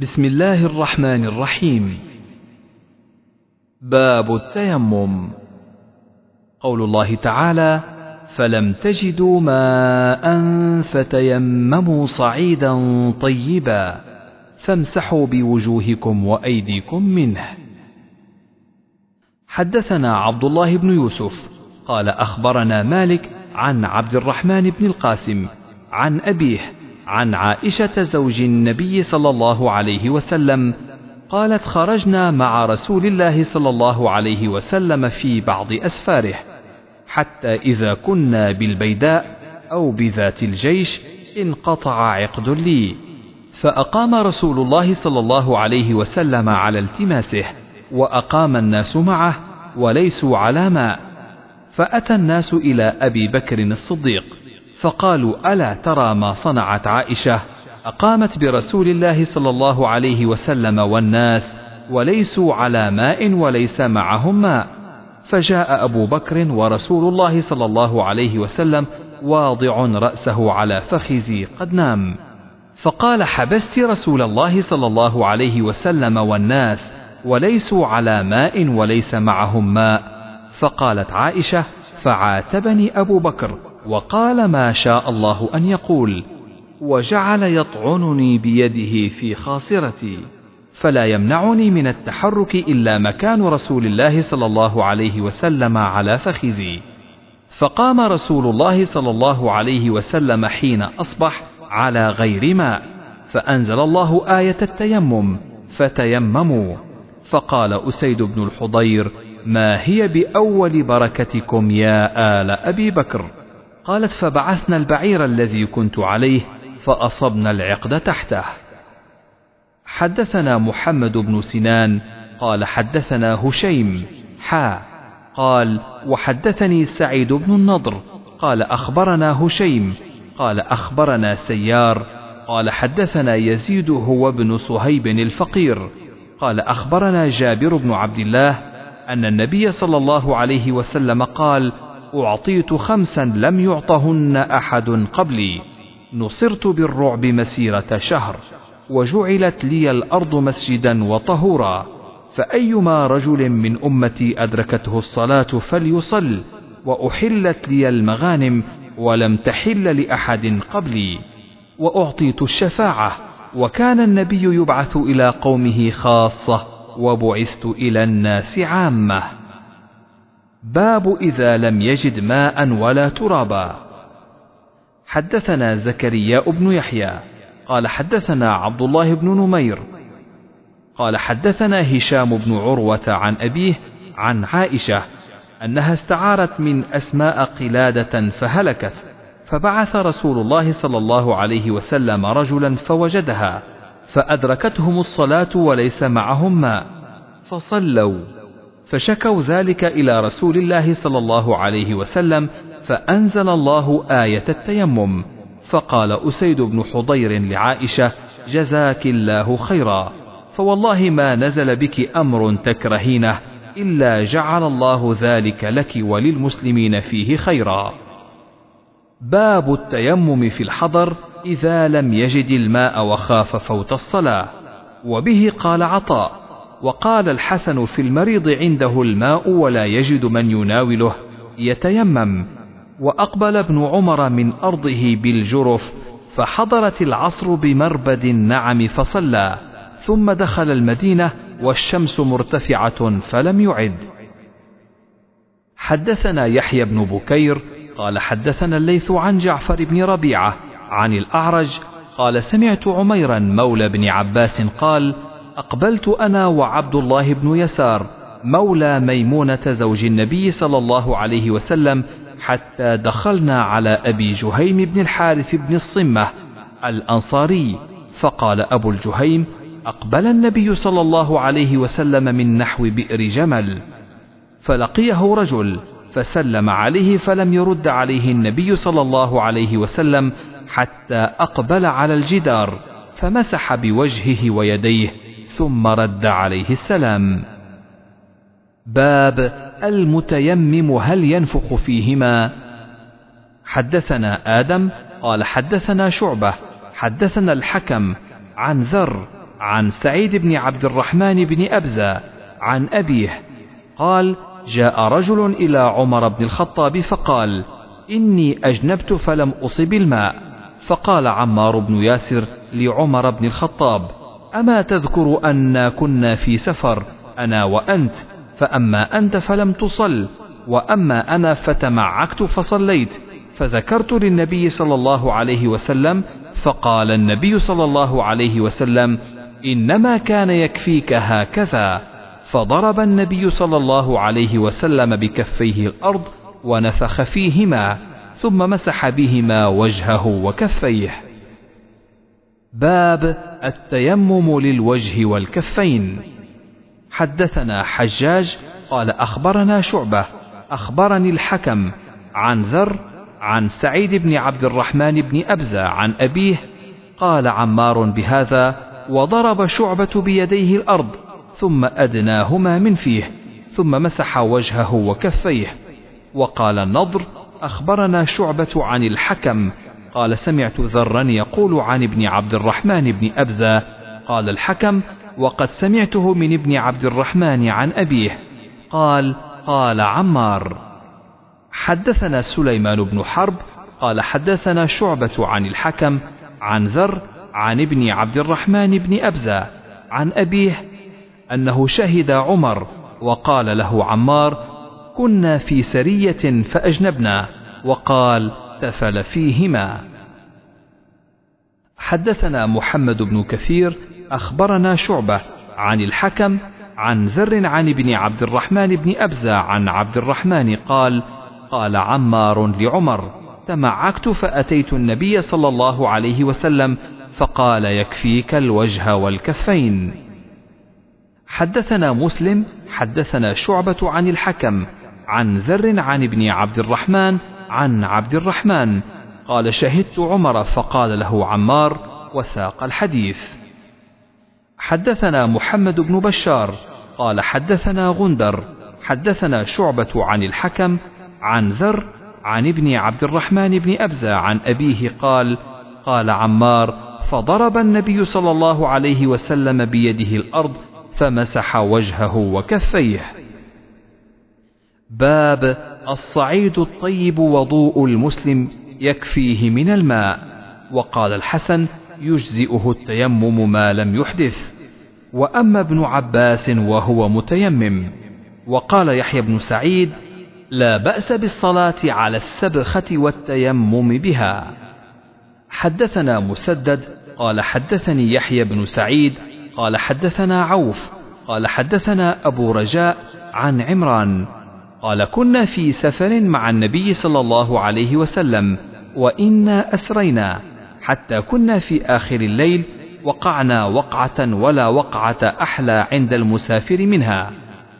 بسم الله الرحمن الرحيم. باب التيمم. قول الله تعالى فلم تجدوا ماء فتيمموا صعيدا طيبا فامسحوا بوجوهكم وأيديكم منه. حدثنا عبد الله بن يوسف قال أخبرنا مالك عن عبد الرحمن بن القاسم عن أبيه عن عائشة زوج النبي صلى الله عليه وسلم قالت خرجنا مع رسول الله صلى الله عليه وسلم في بعض أسفاره حتى إذا كنا بالبيداء أو بذات الجيش انقطع عقد لي. فأقام رسول الله صلى الله عليه وسلم على التماسه وأقام الناس معه وليسوا على ماء. فأتى الناس إلى أبي بكر الصديق فقالوا ألا ترى ما صنعت عائشة؟ أقامت برسول الله صلى الله عليه وسلم والناس وليسوا على ماء وليس معهم ماء. فجاء أبو بكر ورسول الله صلى الله عليه وسلم واضع رأسه على فخذي قد نام. فقال حبست رسول الله صلى الله عليه وسلم والناس وليسوا على ماء وليس معهم ماء. فقالت عائشة فعاتبني أبو بكر. وقال ما شاء الله أن يقول وجعل يطعنني بيده في خاصرتي فلا يمنعني من التحرك إلا مكان رسول الله صلى الله عليه وسلم على فخذي. فقام رسول الله صلى الله عليه وسلم حين أصبح على غير ماء فأنزل الله آية التيمم فتيمموا. فقال أسيد بن الحضير ما هي بأول بركتكم يا آل أبي بكر؟ قالت فبعثنا البعير الذي كنت عليه فأصبنا العقد تحته. حدثنا محمد بن سنان قال حدثنا هشيم حا قال وحدثني سعيد بن النضر قال أخبرنا هشيم قال أخبرنا سيار قال حدثنا يزيد هو ابن صهيب الفقير قال أخبرنا جابر بن عبد الله أن النبي صلى الله عليه وسلم قال أعطيت خمسا لم يعطهن أحد قبلي. نصرت بالرعب مسيرة شهر وجعلت لي الأرض مسجدا وطهورا. فأيما رجل من أمتي أدركته الصلاة فليصل وأحلت لي المغانم ولم تحل لأحد قبلي. وأعطيت الشفاعة وكان النبي يبعث إلى قومه خاصة وبعثت إلى الناس عامة. باب إذا لم يجد ماء ولا ترابا. حدثنا زكريا بن يحيى قال حدثنا عبد الله بن نمير قال حدثنا هشام بن عروة عن أبيه عن عائشة أنها استعارت من أسماء قلادة فهلكت فبعث رسول الله صلى الله عليه وسلم رجلا فوجدها فأدركتهم الصلاة وليس معهم ماء فصلوا. فشكوا ذلك إلى رسول الله صلى الله عليه وسلم فأنزل الله آية التيمم. فقال أسيد بن حضير لعائشة جزاك الله خيرا. فوالله ما نزل بك أمر تكرهينه إلا جعل الله ذلك لك وللمسلمين فيه خيرا. باب التيمم في الحضر إذا لم يجد الماء وخاف فوت الصلاة، وبه قال عطاء، وقال الحسن في المريض عنده الماء ولا يجد من يناوله. يتيمم، وأقبل ابن عمر من أرضه بالجرف، فحضرت العصر بمربد النعم فصلى، ثم دخل المدينة والشمس مرتفعة فلم يعد. حدثنا يحيى بن بكير قال حدثنا الليث عن جعفر بن ربيعة عن الأعرج قال سمعت عميرا مولى بن عباس قال أقبلت أنا وعبد الله بن يسار مولى ميمونة زوج النبي صلى الله عليه وسلم حتى دخلنا على أبي جهيم بن الحارث بن الصمة الأنصاري. فقال أبو الجهيم أقبل النبي صلى الله عليه وسلم من نحو بئر جمل. فلقيه رجل فسلم عليه فلم يرد عليه النبي صلى الله عليه وسلم حتى أقبل على الجدار فمسح بوجهه ويديه. ثم رد عليه السلام. باب المتيمم هل ينفخ فيهما؟ حدثنا آدم قال حدثنا شعبة حدثنا الحكم عن ذر عن سعيد بن عبد الرحمن بن أبزة عن أبيه قال جاء رجل إلى عمر بن الخطاب فقال إني أجنبت فلم أصب الماء. فقال عمار بن ياسر لعمر بن الخطاب أما تذكر أنا كنا في سفر أنا وأنت فأما أنت فلم تصل وأما أنا فتمعكت فصليت فذكرت للنبي صلى الله عليه وسلم فقال النبي صلى الله عليه وسلم إنما كان يكفيك هكذا فضرب النبي صلى الله عليه وسلم بكفيه الأرض ونفخ فيهما ثم مسح بهما وجهه وكفيه. باب التيمم للوجه والكفين. حدثنا حجاج قال أخبرنا شعبة أخبرني الحكم عن ذر عن سعيد بن عبد الرحمن بن أبزة عن أبيه قال عمار بهذا وضرب شعبة بيديه الأرض ثم أدناهما من فيه ثم مسح وجهه وكفيه. وقال النضر أخبرنا شعبة عن الحكم قال سمعت ذرا يقول عن ابن عبد الرحمن بن أبزة قال الحكم وقد سمعته من ابن عبد الرحمن عن أبيه قال قال عمار حدثنا سليمان بن حرب قال حدثنا شعبة عن الحكم عن ذر عن ابن عبد الرحمن بن أبزة عن أبيه أنه شهد عمر وقال له عمار كنا في سرية فأجنبنا وقال تفل فيهما. حدثنا محمد بن كثير أخبرنا شعبة عن الحكم عن ذر عن ابن عبد الرحمن بن أبزة عن عبد الرحمن قال قال عمار لعمر تمعكت فأتيت النبي صلى الله عليه وسلم فقال يكفيك الوجه والكفين. حدثنا مسلم حدثنا شعبة عن الحكم عن ذر عن ابن عبد الرحمن عن عبد الرحمن. قال شهدت عمر فقال له عمار وساق الحديث. حدثنا محمد بن بشار. قال حدثنا غندر. حدثنا شعبة عن الحكم عن ذر عن ابن عبد الرحمن بن أبزة عن أبيه قال قال عمار فضرب النبي صلى الله عليه وسلم بيده الأرض فمسح وجهه وكفيه. باب الصعيد الطيب وضوء المسلم يكفيه من الماء. وقال الحسن يجزئه التيمم ما لم يحدث. وأما ابن عباس وهو متيمم. وقال يحيى بن سعيد لا بأس بالصلاة على السبخة والتيمم بها. حدثنا مسدد قال حدثني يحيى بن سعيد قال حدثنا عوف قال حدثنا أبو رجاء عن عمران. قال كنا في سفر مع النبي صلى الله عليه وسلم وإنا أسرينا حتى كنا في آخر الليل وقعنا وقعة ولا وقعة أحلى عند المسافر منها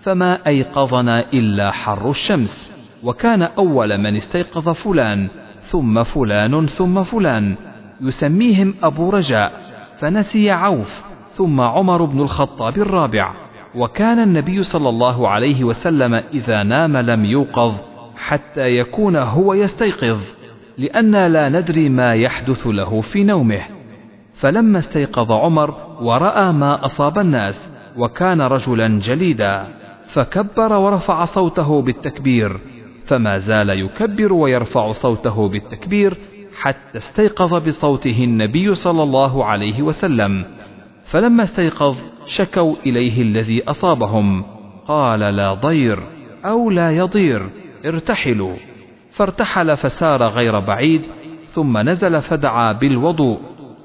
فما أيقظنا إلا حر الشمس وكان أول من استيقظ فلان ثم فلان ثم فلان يسميهم أبو رجاء فنسي عوف ثم عمر بن الخطاب الرابع. وكان النبي صلى الله عليه وسلم إذا نام لم يوقظ حتى يكون هو يستيقظ لأن لا ندري ما يحدث له في نومه. فلما استيقظ عمر ورأى ما أصاب الناس وكان رجلا جليدا فكبر ورفع صوته بالتكبير فما زال يكبر ويرفع صوته بالتكبير حتى استيقظ بصوته النبي صلى الله عليه وسلم. فلما استيقظ شكوا إليه الذي أصابهم. قال لا ضير أو لا يضير ارتحلوا. فارتحل فسار غير بعيد ثم نزل فدعا بالوضوء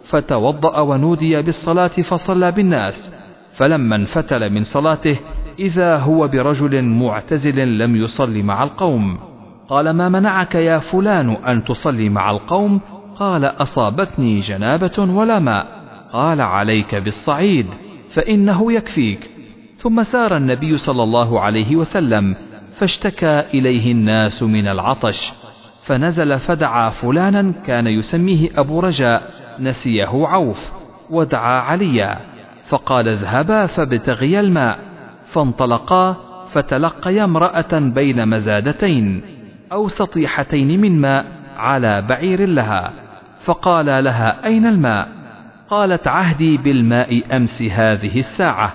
فتوضأ ونودي بالصلاة فصلى بالناس. فلما انفتل من صلاته إذا هو برجل معتزل لم يصل مع القوم. قال ما منعك يا فلان أن تصلي مع القوم؟ قال أصابتني جنابة ولا ماء. قال عليك بالصعيد. فإنه يكفيك. ثم سار النبي صلى الله عليه وسلم فاشتكى إليه الناس من العطش فنزل فدعا فلانا كان يسميه أبو رجاء نسيه عوف ودعا عليا فقال اذهبا فابتغيا الماء فانطلقا فتلقيا امرأة بين مزادتين أو سطيحتين من ماء على بعير لها فقال لها أين الماء؟ قالت عهدي بالماء أمس هذه الساعة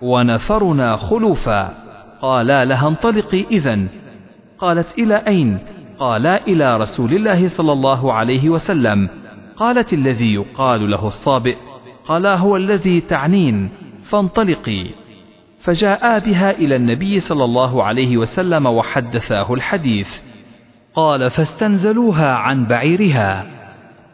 ونفرنا خلوفا. قالا لها انطلقي إذا قالت إلى أين؟ قالا إلى رسول الله صلى الله عليه وسلم. قالت الذي يقال له الصابئ. قالا هو الذي تعنين. فانطلقي. فجاءا بها إلى النبي صلى الله عليه وسلم وحدثاه الحديث. قال فاستنزلوها عن بعيرها.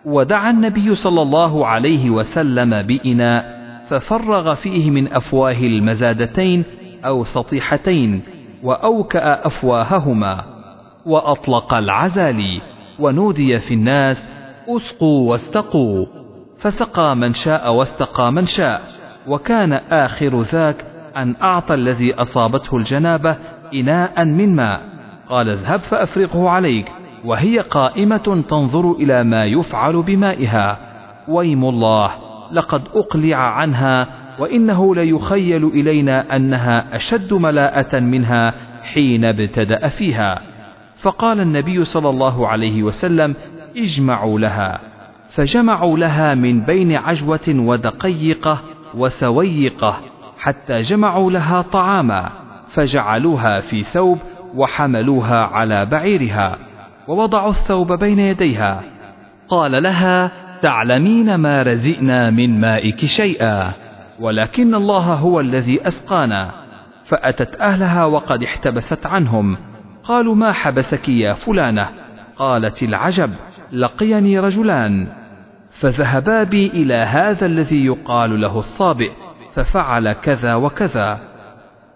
ودعا النبي صلى الله عليه وسلم بإناء ففرغ فيه من أفواه المزادتين أو سطيحتين وأوكأ أفواههما وأطلق العزالي ونودي في الناس أسقوا واستقوا فسقى من شاء واستقى من شاء وكان آخر ذاك أن أعطى الذي أصابته الجنابة إناء من ماء. قال اذهب فأفرغه عليك. وهي قائمة تنظر إلى ما يفعل بمائها. ويم الله لقد أقلع عنها وإنه ليخيل إلينا أنها أشد ملاءة منها حين ابتدأ فيها. فقال النبي صلى الله عليه وسلم اجمعوا لها. فجمعوا لها من بين عجوة ودقيقة وسويقة حتى جمعوا لها طعاما فجعلوها في ثوب وحملوها على بعيرها. ووضعوا الثوب بين يديها. قال لها تعلمين ما رزئنا من مائك شيئا ولكن الله هو الذي أسقانا. فأتت أهلها وقد احتبست عنهم. قالوا ما حبسك يا فلانة؟ قالت العجب لقيني رجلان. فذهبا بي إلى هذا الذي يقال له الصابئ ففعل كذا وكذا.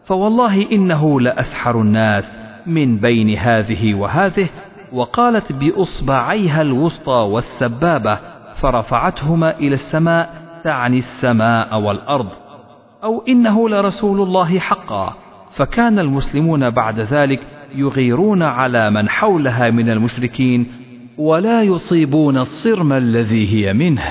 فوالله إنه لأسحر الناس من بين هذه وهذه وقالت بإصبعيها الوسطى والسبابة فرفعتهما إلى السماء تعني السماء والأرض أو إنه لرسول الله حقا. فكان المسلمون بعد ذلك يغيرون على من حولها من المشركين ولا يصيبون الصرم الذي هي منه.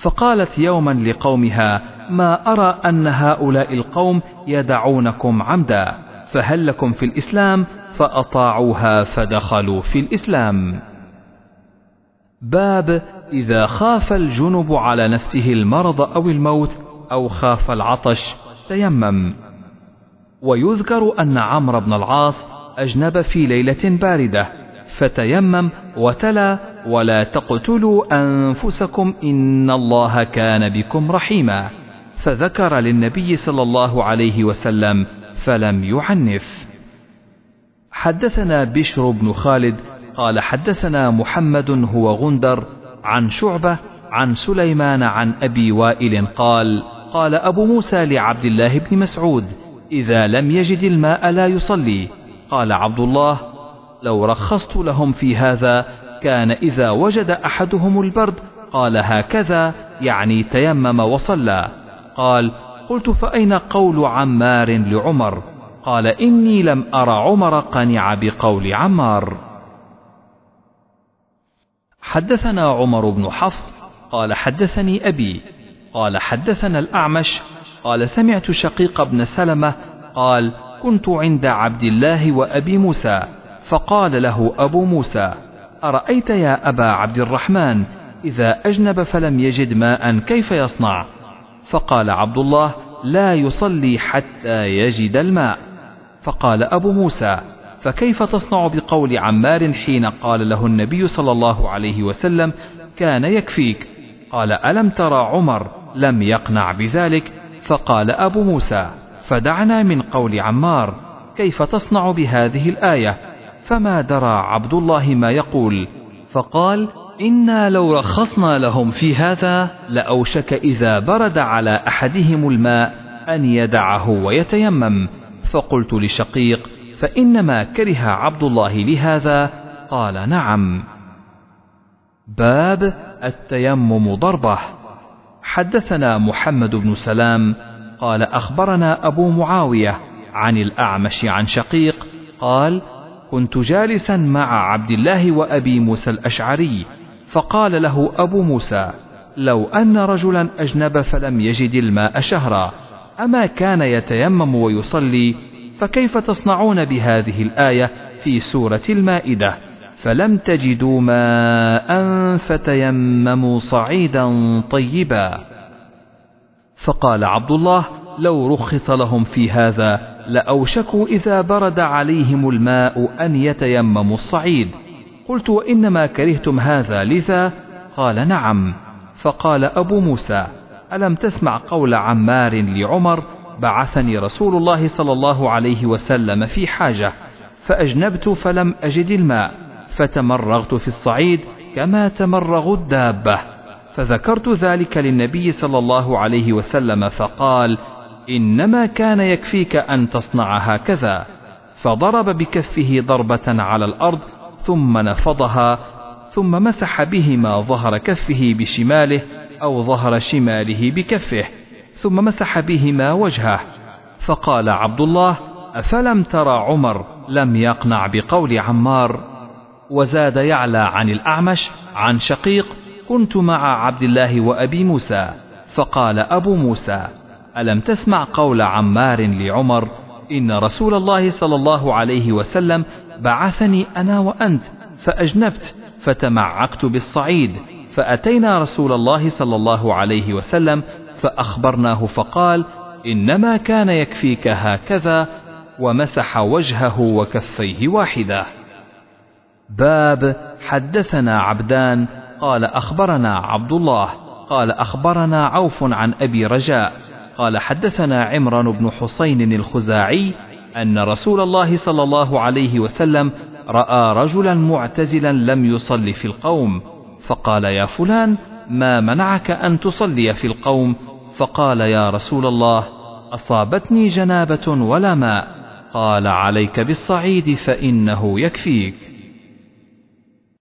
فقالت يوما لقومها ما أرى أن هؤلاء القوم يدعونكم عمدا فهل لكم في الإسلام فأطاعوها فدخلوا في الإسلام. باب إذا خاف الجنب على نفسه المرض أو الموت أو خاف العطش تيمم. ويذكر أن عمرو بن العاص أجنب في ليلة باردة فتيمم وتلا ولا تقتلوا أنفسكم إن الله كان بكم رحيما. فذكر للنبي صلى الله عليه وسلم فلم يعنف. حدثنا بشر بن خالد قال حدثنا محمد هو غندر عن شعبة عن سليمان عن أبي وائل قال قال أبو موسى لعبد الله بن مسعود إذا لم يجد الماء لا يصلي قال عبد الله لو رخصت لهم في هذا كان إذا وجد أحدهم البرد قال هكذا يعني تيمم وصلى قال قلت فأين قول عمار لعمر قال إني لم أر عمر قنع بقول عمار. حدثنا عمر بن حفص قال حدثني أبي قال حدثنا الأعمش قال سمعت شقيق بن سلمة قال كنت عند عبد الله وأبي موسى فقال له أبو موسى أرأيت يا أبا عبد الرحمن إذا أجنب فلم يجد ماء كيف يصنع؟ فقال عبد الله لا يصلي حتى يجد الماء. فقال أبو موسى فكيف تصنع بقول عمار حين قال له النبي صلى الله عليه وسلم كان يكفيك قال ألم ترى عمر لم يقنع بذلك؟ فقال أبو موسى فدعنا من قول عمار كيف تصنع بهذه الآية؟ فما درى عبد الله ما يقول؟ فقال إنا لو رخصنا لهم في هذا لأوشك إذا برد على أحدهم الماء أن يدعه ويتيمم. فقلت لشقيق فإنما كره عبد الله لهذا؟ قال نعم. باب التيمم ضربة. حدثنا محمد بن سلام قال أخبرنا أبو معاوية عن الأعمش عن شقيق قال كنت جالسا مع عبد الله وأبي موسى الأشعري فقال له أبو موسى لو أن رجلا أجنب فلم يجد الماء شهرا. أما كان يتيمم ويصلي فكيف تصنعون بهذه الآية في سورة المائدة؟ فلم تجدوا ماء فتيمموا صعيدا طيبا. فقال عبد الله لو رخص لهم في هذا لأوشكوا إذا برد عليهم الماء أن يتيمموا الصعيد. قلت وإنما كرهتم هذا لذا؟ قال نعم. فقال أبو موسى ألم تسمع قول عمار لعمر بعثني رسول الله صلى الله عليه وسلم في حاجة فأجنبت فلم أجد الماء فتمرغت في الصعيد كما تمرغ الدابة. فذكرت ذلك للنبي صلى الله عليه وسلم فقال إنما كان يكفيك أن تصنع هكذا. فضرب بكفه ضربة على الأرض ثم نفضها ثم مسح بهما ظهر كفه بشماله أو ظهر شماله بكفه ثم مسح بهما وجهه. فقال عبد الله أفلم ترى عمر لم يقنع بقول عمار؟ وزاد يعلى عن الأعمش عن شقيق كنت مع عبد الله وأبي موسى. فقال أبو موسى ألم تسمع قول عمار لعمر؟ إن رسول الله صلى الله عليه وسلم بعثني أنا وأنت فأجنبت فتمعكت بالصعيد. فأتينا رسول الله صلى الله عليه وسلم فأخبرناه فقال إنما كان يكفيك هكذا ومسح وجهه وكفيه واحدة. باب حدثنا عبدان قال أخبرنا عبد الله قال أخبرنا عوف عن أبي رجاء قال حدثنا عمران بن حسين الخزاعي أن رسول الله صلى الله عليه وسلم رأى رجلا معتزلا لم يصل في القوم. فقال يا فلان ما منعك أن تصلي في القوم؟ فقال يا رسول الله أصابتني جنابة ولا ماء. قال عليك بالصعيد فإنه يكفيك.